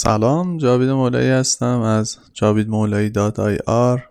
سلام جاوید مولایی هستم از جاوید مولایی dot ir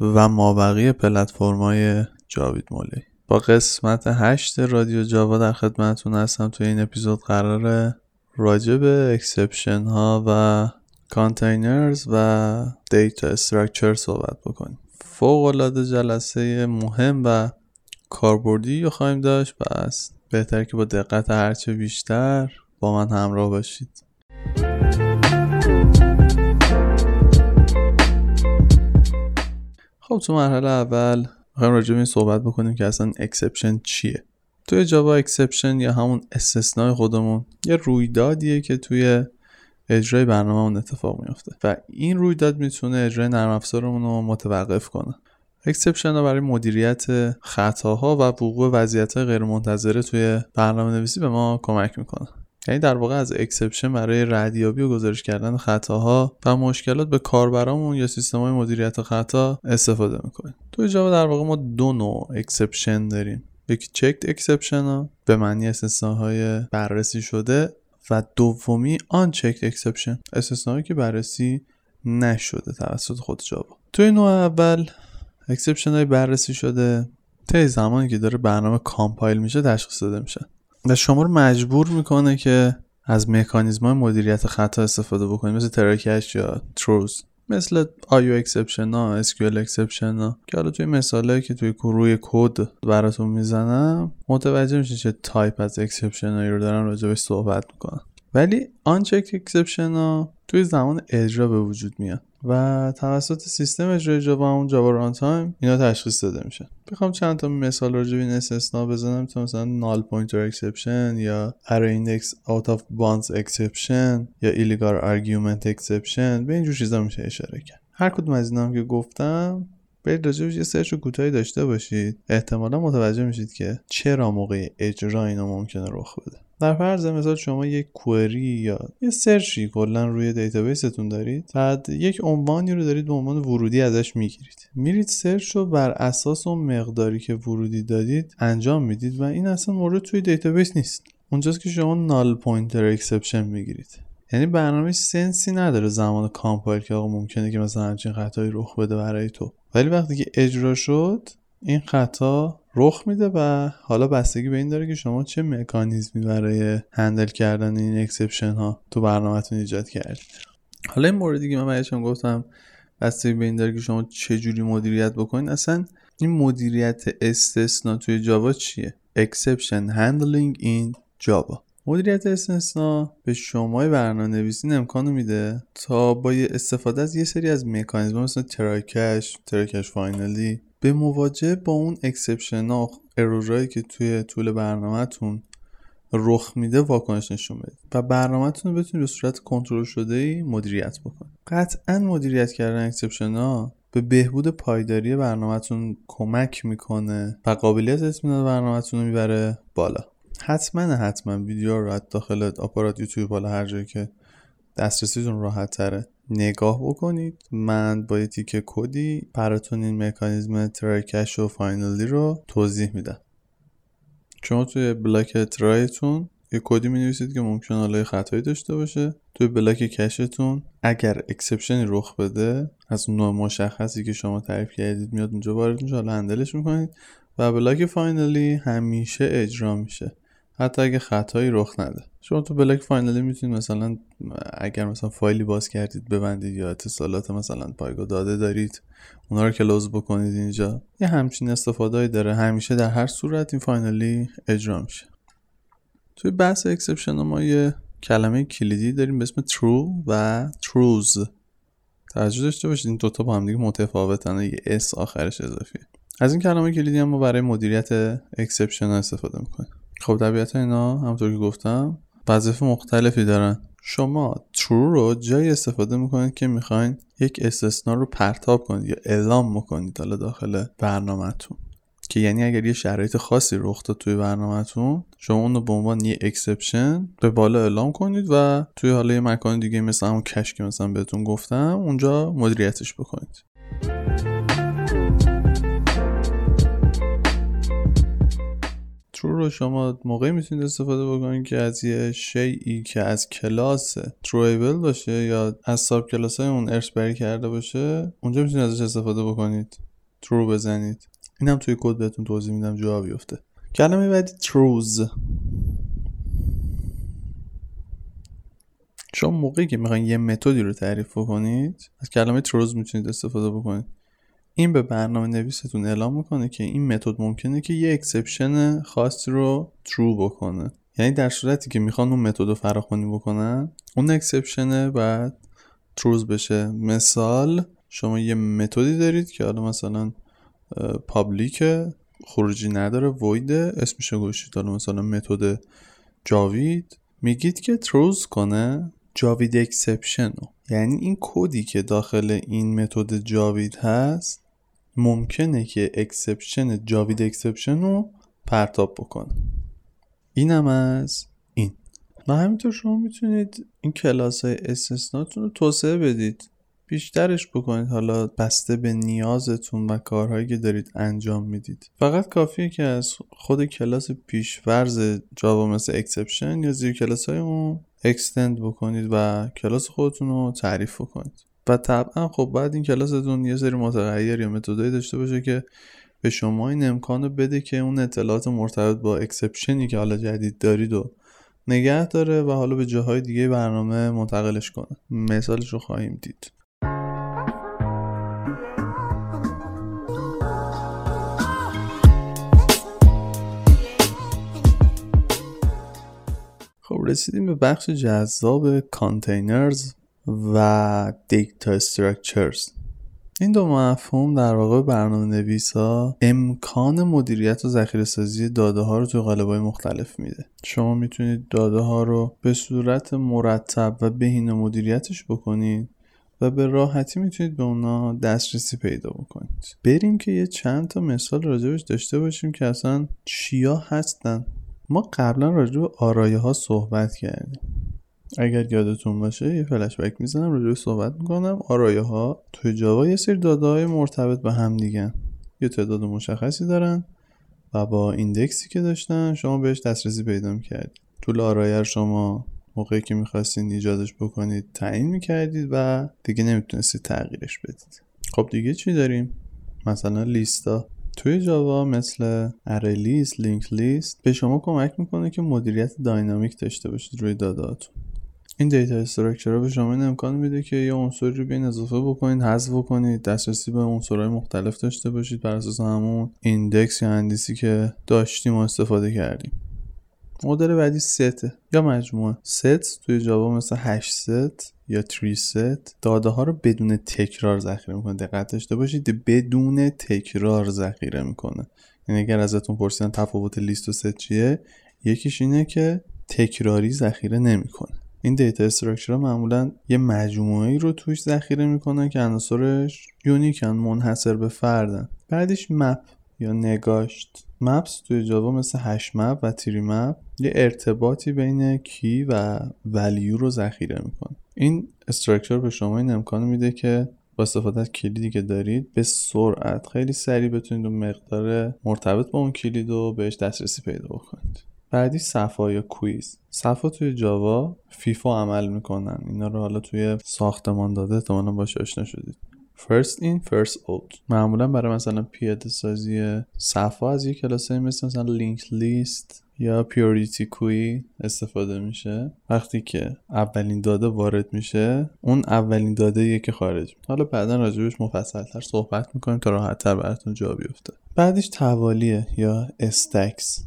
و مابقی پلتفرمای جاوید مولایی. با قسمت هشت رادیو جاوا در خدمتتون هستم. توی این اپیزود قراره راجع به exception ها و containers و data structure صحبت بکنیم. فوق العاده جلسه مهم و کاربردی رو خواهیم داشت. پس بهتر که با دقت هرچه بیشتر با من همراه باشید. خب تو مرحله اول می‌خوایم راجع به این صحبت بکنیم که اصلا exception چیه. توی جاوا exception یا همون استثنای خودمون یه رویدادیه که توی اجرای برنامه اون اتفاق میفته و این رویداد می‌تونه اجرای نرم افزارمون رو متوقف کنه. exception ها برای مدیریت خطاها و وقوع وضعیت های غیر منتظره توی برنامه نویسی به ما کمک می‌کنه. یعنی در واقع از exception برای ردیابی و گزارش کردن خطاها و مشکلات به کاربرامون یا سیستم های مدیریت خطا استفاده می‌کنیم. توی جاوا در واقع ما دو نوع exception داریم. یکی checked exception ها به معنی استثناهای بررسی شده و دومی unchecked exception استثناهایی که بررسی نشده توسط خود جاوا. توی نوع اول exception های بررسی شده طی زمانی که داره برنامه compile میشه تشخیص داده میشه. و شما رو مجبور می‌کنه که از مکانیزم های مدیریت خطا استفاده بکنید مثل try catch یا throws مثل IO exception ها SQL exception ها. که حالا توی مثاله که توی روی کد براتون می‌زنم متوجه میشه چه تایپ از exception هایی رو دارن راجبش صحبت می‌کنن. ولی unchecked exception ها توی زمان اجرا به وجود میاد. و توسط سیستم اجرای جاوا اون جاوا runtime اینا تشخیص داده میشه بخوام چند تا مثال راجع به این استثنا بزنم تو مثلا null pointer exception یا array index out of bounds exception یا illegal argument exception به اینجور چیزا میشه اشاره کرد. هر کدوم از اینا که گفتم برید راجع یه search کوتاهی داشته باشید. احتمالا متوجه میشید که چرا موقع اجرا اینا ممکنه رخ بده. در فرض مثال شما یک query یا یه search ی کلا روی database تون دارید بعد یک عنوانی رو دارید به عنوان ورودی ازش می‌گیرید. میرید search رو بر اساس اون مقداری که ورودی دادید انجام می‌دید و این اصلا مورد توی database نیست. اونجاست که شما null pointer exception می‌گیرید. یعنی برنامه sense ی نداره زمان compile که آقا ممکنه که مثلا همچین خطایی رخ بده برای تو. ولی وقتی که اجرا شد این خطا رخ میده و حالا بستگی به این داره که شما چه مکانیزمی برای handle کردن این exception ها تو برنامهتون ایجاد کردید حالا این موردی که من بهشون گفتم بستگی به این داره که شما چه جوری مدیریت بکنید اصلا این مدیریت استثنا توی جاوا چیه؟ exception handling in Java. مدیریت استثنا به شما برنامه نویسی امکان میده تا با استفاده از یه سری از مکانیزم مثل try catch try catch finally به مواجه با اون exception ها error ایی که توی طول برنامهتون رخ میده واکنش نشون بدید. و برنامهتون رو بتونید به صورت کنترل شده ای مدیریت بکنید. قطعا مدیریت کردن exception ها به بهبود پایداری برنامهتون کمک می‌کنه و قابلیت اطمینان برنامهتون رو می‌بره بالا. حتما حتما ویدیو رو داخل آپارات یوتیوب بالا هر جایی که دسترسیتون راحت تره. نگاه بکنید. من با یه تیکه کدی براتون این مکانیزم try catch و finally رو توضیح میدم. شما توی block try تون یه کدی می نویسید که ممکن حالا خطایی داشته باشه. توی block catch تون اگر exception ی رخ بده از نوع مشخصی که شما تعریف کردید میاد اونجا وارد میشه. حالا handle ش می‌کنید. و block finally همیشه اجرا میشه. حتی اگه خطایی رخ نده. شما تو block finally می‌تونید مثلا اگر مثلا فایلی باز کردید ببندید یا اتصالات مثلا پایگاه داده دارید اونا رو close بکنید اینجا. یه همچین استفاده داره. همیشه در هر صورت این finally اجرا میشه. توی بحث exception ما یه کلمه کلیدی داریم به اسم throw و throws توجه داشته باشید. این دوتا با هم دیگه متفاوتن. یه اس آخرش اضافیه. از این کلمه کلیدی هم ما برای مدیریت exception استفاده می‌کنیم. خب طبیعتا اینا همطور که گفتم وظیفه مختلفی دارن. شما throw رو جایی استفاده می‌کنید که می‌خواین یک استثنا رو پرتاب کنید یا اعلام بکنید حالا داخل برنامهتون. که یعنی اگر یه شرایط خاصی رخ داد توی برنامهتون شما اون رو به عنوان یه exception به بالا اعلام کنید و توی حالا یه مکان دیگه مثل همون catch که مثلا بهتون گفتم اونجا مدیریتش بکنید. throw شما موقعی می‌تونید استفاده بکنید که از یه شیئی که از کلاس Throwable باشه یا از subclass های اون ارث بری کرده باشه اونجا می‌تونید ازش استفاده بکنید. throw بزنید. اینم توی کد بهتون توضیح میدم جا بیفته. کلمه بعدی throws شما موقعی که می‌خواین یه متدی رو تعریف کنید از کلمه throws می‌تونید استفاده بکنید. این به برنامه نویستون اعلام می‌کنه که این متد ممکنه که یه exception خاصی رو throw بکنه. یعنی در صورتی که می‌خوان اون متد رو فراخوانی بکنن اون exception باید تروز بشه. مثال شما یه متدی دارید که حالا مثلا پابلیک خروجی نداره وید اسمش گوشید حالا مثلا متد جاوید میگید که تروز کنه. جاوید اکسپشن یعنی این کدی که داخل این متد جاوید هست ممکنه که اکسپشن جاوید اکسپشن رو پرتاب بکنه. اینم از این. و همینطور شما می‌تونید این کلاس های استثناتون رو توسعه بدید. بیشترش بکنید. حالا بسته به نیازتون و کارهایی که دارید انجام می‌دید. فقط کافیه که از خود کلاس پیش‌فرض جاوا مثل Exception یا زیر کلاس های اون extend بکنید و کلاس خودتون رو تعریف بکنید. و طبعا خب بعد این کلاستون یه سری متغیر یا متدایی داشته باشه که به شما این امکان رو بده که اون اطلاعات مرتبط با exception ی که حالا جدید دارید و نگه داره و حالا به جاهای دیگه برنامه منتقلش کنه. مثالش رو خواهیم دید. رسیدیم به بخش جذاب containers و data structures این دو مفهوم در واقع برنامه نویس ها امکان مدیریت و ذخیره سازی داده ها رو توی قالب های مختلف میده. شما می‌تونید داده ها رو به صورت مرتب و بهینه مدیریتش بکنید و به راحتی می‌تونید به اونا دسترسی پیدا بکنید. بریم که یه چند تا مثال راجبش داشته باشیم که اصلا چیا هستن. ما قبلا راجب آرایه ها صحبت کردیم. اگر یادتون باشه یه فلش بک می‌زنم راجع صحبت می‌کنم. آرایه ها توی جاوا یه سری داده های مرتبط به هم دیگه یه تعداد مشخصی دارن و با ایندکسی که داشتن شما بهش دسترسی پیدا می‌کردید. طول آرایه شما موقعی که می‌خواستین ایجادش بکنید تعیین می‌کردید و دیگه نمی‌تونستید تغییرش بدید. خب دیگه چی داریم؟ مثلا لیستا. توی جاوا مثل ArrayList LinkedList به شما کمک می‌کنه که مدیریت dynamic داشته باشید روی داداتون این data structure به شما این امکان میده که یه عنصری رو بین اضافه بکنید حذف بکنید دسترسی به عنصرهای مختلف داشته باشید بر اساس همون index یا اندیسی که داشتیم و استفاده کردیم. مدل بعدی سته یا مجموعه. ست توی جاوا مثل HashSet یا TreeSet. داده ها رو بدون تکرار ذخیره می‌کنه. دقت داشته باشید بدون تکرار ذخیره می‌کنه. یعنی اگر ازتون پرسیدن تفاوت لیست و ست چیه یکیش اینه که تکراری ذخیره نمی‌کنه. این data structure معمولا یه مجموعه رو توش ذخیره می‌کنن که عناصرش یونیکن منحصر به فردن. بعدش map. یا نگاشت. maps توی جاوا مثل HashMap و TreeMap یه ارتباطی بین key و value رو ذخیره می‌کنه. این structure به شما این امکان میده که با استفاده از کلیدی که دارید به سرعت خیلی سریع بتونید اون مقدار مرتبط با اون کلید رو بهش دسترسی پیدا بکنید. بعدی صفا یا queues. صفا توی جاوا FIFO عمل می‌کنن. اینا رو حالا توی ساختمان داده احتمالا باش آشنا شدید. First in first out. معمولا برای مثلا پیاده سازی صفا از یک کلاس مثل مثلا LinkedList یا PriorityQueue استفاده میشه. وقتی که اولین داده وارد میشه اون اولین داده یه که خارج حالا بعدا راجبش مفصل تر صحبت می‌کنیم تا راحت تر براتون جا بیفته. بعدش توالیه یا stacks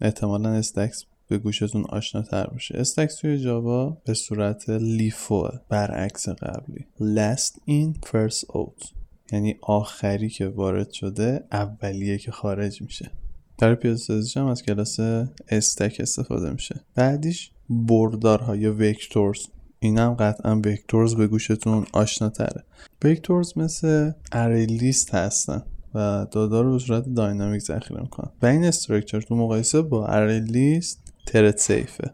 احتمالا stacks به گوشتون آشناتر باشه. stacks توی جاوا به صورت LIFO برعکس قبلی. Last in first out. یعنی آخری که وارد شده اولیه که خارج میشه. در پیاده سازیش هم از کلاس استک استفاده میشه. بعدیش بردارها یا وکتورز این هم قطعا وکتورز به گوشتون آشناتره وکتورز مثل اری لیست هستن و دادا رو به صورت داینامیک ذخیره می‌کنن. و این استرکچر تو مقایسه با اری لیست ترت سیفه.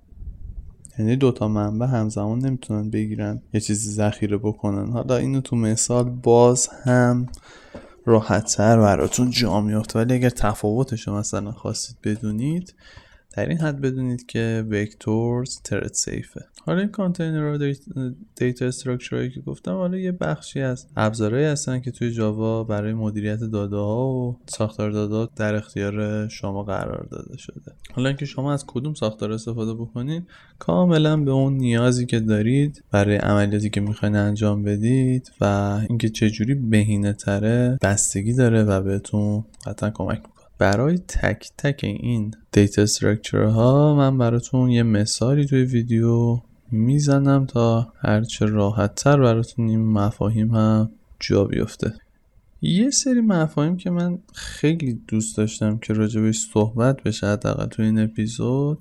یعنی دوتا منبع همزمان نمی‌تونن بگیرن یه چیزی ذخیره بکنن. حالا اینو تو مثال باز هم راحتتر براتون جا میفته ولی اگر تفاوتش مثلا خواستید بدونید در این حد بدونید که وکتورز ترت سیفه حالا این کانتینر دیتا استراکچرهایی که گفتم حالا یه بخشی از ابزارهایی هستن که توی جاوا برای مدیریت داده ها و ساختار داده در اختیار شما قرار داده شده. حالا اینکه شما از کدوم ساختار استفاده بکنید کاملا به اون نیازی که دارید برای عملیاتی که می‌خواین انجام بدید و اینکه چجوری بهینه تره بستگی داره و بهتون قطعا کمک برای تک تک این data structure ها من براتون یه مثالی توی ویدیو می‌زنم تا هرچه راحت تر براتون این مفاهیم هم جا بیفته. یه سری مفاهیم که من خیلی دوست داشتم که راجبش صحبت بشه حداقل توی این اپیزود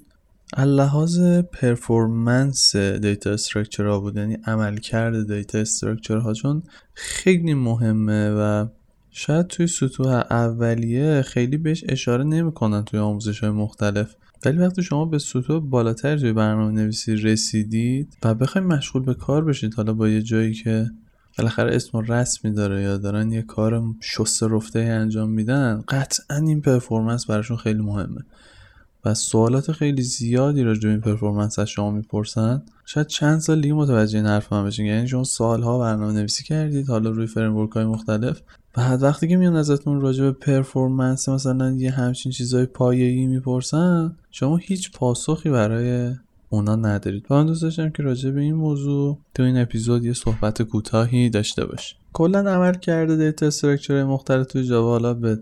از لحاظ performance data structure ها بود یعنی عملکرد data structure ها چون خیلی مهمه و شاید توی سطوح اولیه خیلی بهش اشاره نمی‌کنن توی آموزش های مختلف. ولی وقتی شما به سطوح بالاتر توی برنامه نویسی رسیدید و بخواید مشغول به کار بشید حالا با یه جایی که بالاخره اسم رسمی داره یا دارن یه کار شسته رفته انجام میدن قطعا این performance براشون خیلی مهمه. و سوالات خیلی زیادی راجع به این performance از شما می‌پرسن. شاید چند سال دیگه متوجه این حرف هم بشین. یعنی شما سالها برنامه نویسی کردید حالا روی framework های مختلف. بعد وقتی که میان ازتون راجع به پرفورمنس مثلا یه همچین چیزای پایه‌ای می‌پرسن شما هیچ پاسخی برای اونا ندارید. من دوست داشتم که راجع به این موضوع تو این اپیزود یه صحبت کوتاهی داشته باش. کلا عمل کرده دیتا استراکچر مختلف توی جاوا حالا به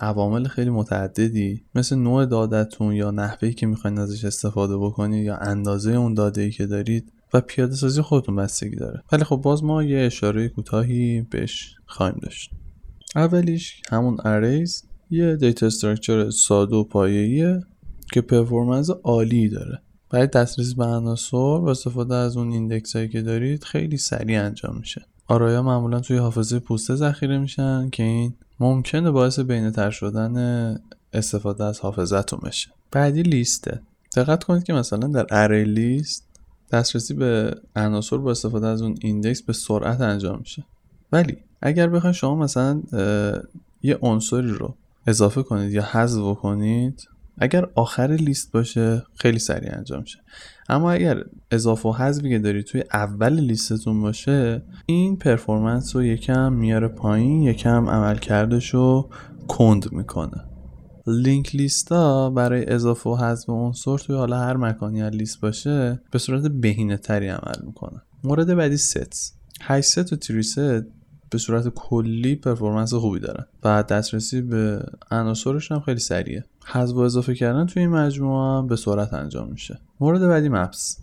عوامل خیلی متعددی مثل نوع دادتون یا نحوهی که می‌خواین ازش استفاده بکنید یا اندازه اون داده ای که دارید و پیاده سازی خودتون بستگی داره. ولی خب باز ما یه اشاره کوتاهی بهش خواهیم داشت. اولیش همون arrays یه data structure ساده و پایه‌ایه که performance عالی داره. برای دسترسی به عناصر و استفاده از اون index هایی که دارید خیلی سریع انجام میشه. آرایا معمولا توی حافظه پیوسته ذخیره میشن که این ممکنه باعث بهینه‌تر شدن استفاده از حافظتون بشه. بعدی لیسته دقت کنید که مثلا در ArrayList دسترسی به عناصر با استفاده از اون index به سرعت انجام میشه. ولی اگر بخواید شما مثلا یه عنصری رو اضافه کنید یا حذف کنید اگر آخر لیست باشه خیلی سریع انجام میشه. اما اگر اضافه و حذفی که دارید توی اول لیستتون باشه این performance رو یکم میاره پایین یکم عملکردش رو کند می‌کنه. LinkedList ا برای اضافه و حذف عنصر توی حالا هر مکانی از لیست باشه به صورت بهینه تری عمل می‌کنه. مورد بعدی ست HashSet و TreeSet به صورت کلی performance خوبی دارن. و دسترسی به عناصرش هم خیلی سریعه. حذف و اضافه کردن توی این مجموعه هم به سرعت انجام میشه. مورد بعدی maps.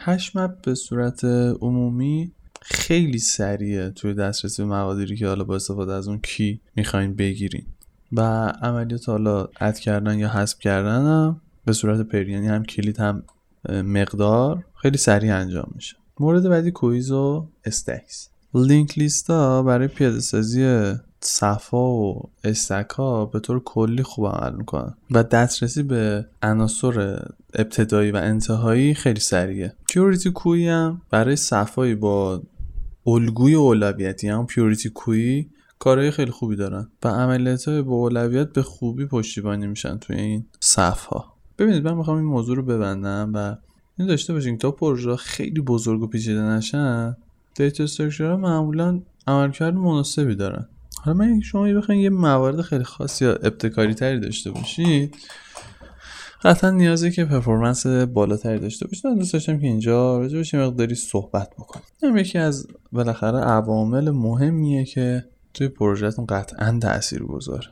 HashMap به صورت عمومی خیلی سریعه توی دسترسی به مقادیری که حالا با استفاده از اون key می‌خواین بگیرین. و عملیات حالا add کردن یا حذف کردن هم به صورت pair ی یعنی هم کلید هم مقدار خیلی سریع انجام میشه. مورد بعدی queues و stacks. linked list ا برای پیاده سازی صفا و stack ها به طور کلی خوب عمل می‌کنن و دسترسی به عناصر ابتدایی و انتهایی خیلی سریعه. priority queue هم برای صفایی با الگوی اولویتی هم priority queue کارهای خیلی خوبی دارن و عملیات های با اولویت به خوبی پشتیبانی میشن توی این صف ها ببینید من می‌خوام این موضوع رو ببندم و این داشته باشین تا پروژه خیلی بزرگ و پیچیده نشن. دیتا استراکچر معمولا عملکرد مناسبی دارن. حالا من شما بخواین یه موارد خیلی خاص یا ابتکاری تری داشته باشید قطعا نیازه که پرفورمنس بالاتری داشته باشید. من دوست داشتم که اینجا راجع به مقداری صحبت بکنم. این یکی از بالاخره عوامل مهمیه که توی پروژهتون قطعا تاثیر گذاره.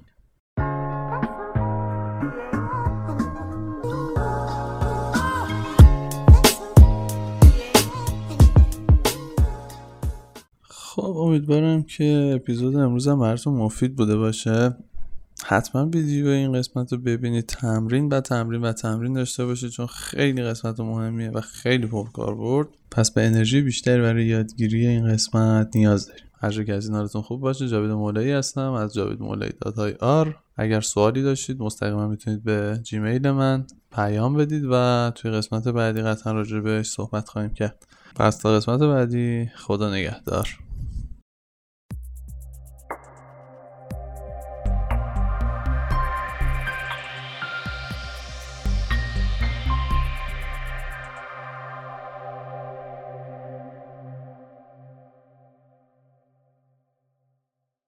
امیدوارم که اپیزود امروز هم براتون مفید بوده باشه. حتما ویدیو این قسمت رو ببینید تمرین و تمرین و تمرین داشته باشید چون خیلی قسمت مهمیه و خیلی پرکار برد. پس به انرژی بیشتری برای یادگیری این قسمت نیاز داریم. هر که از این حالتون خوب باشه جاوید مولایی هستم از جاوید مولایی دادهای آر. اگر سوالی داشتید مستقیما می‌تونید به جیمیل من پیام بدید و توی قسمت بعدی قطعا راجع بهش صحبت خواهیم کرد. پس تا قسمت بعدی خدا نگهدار.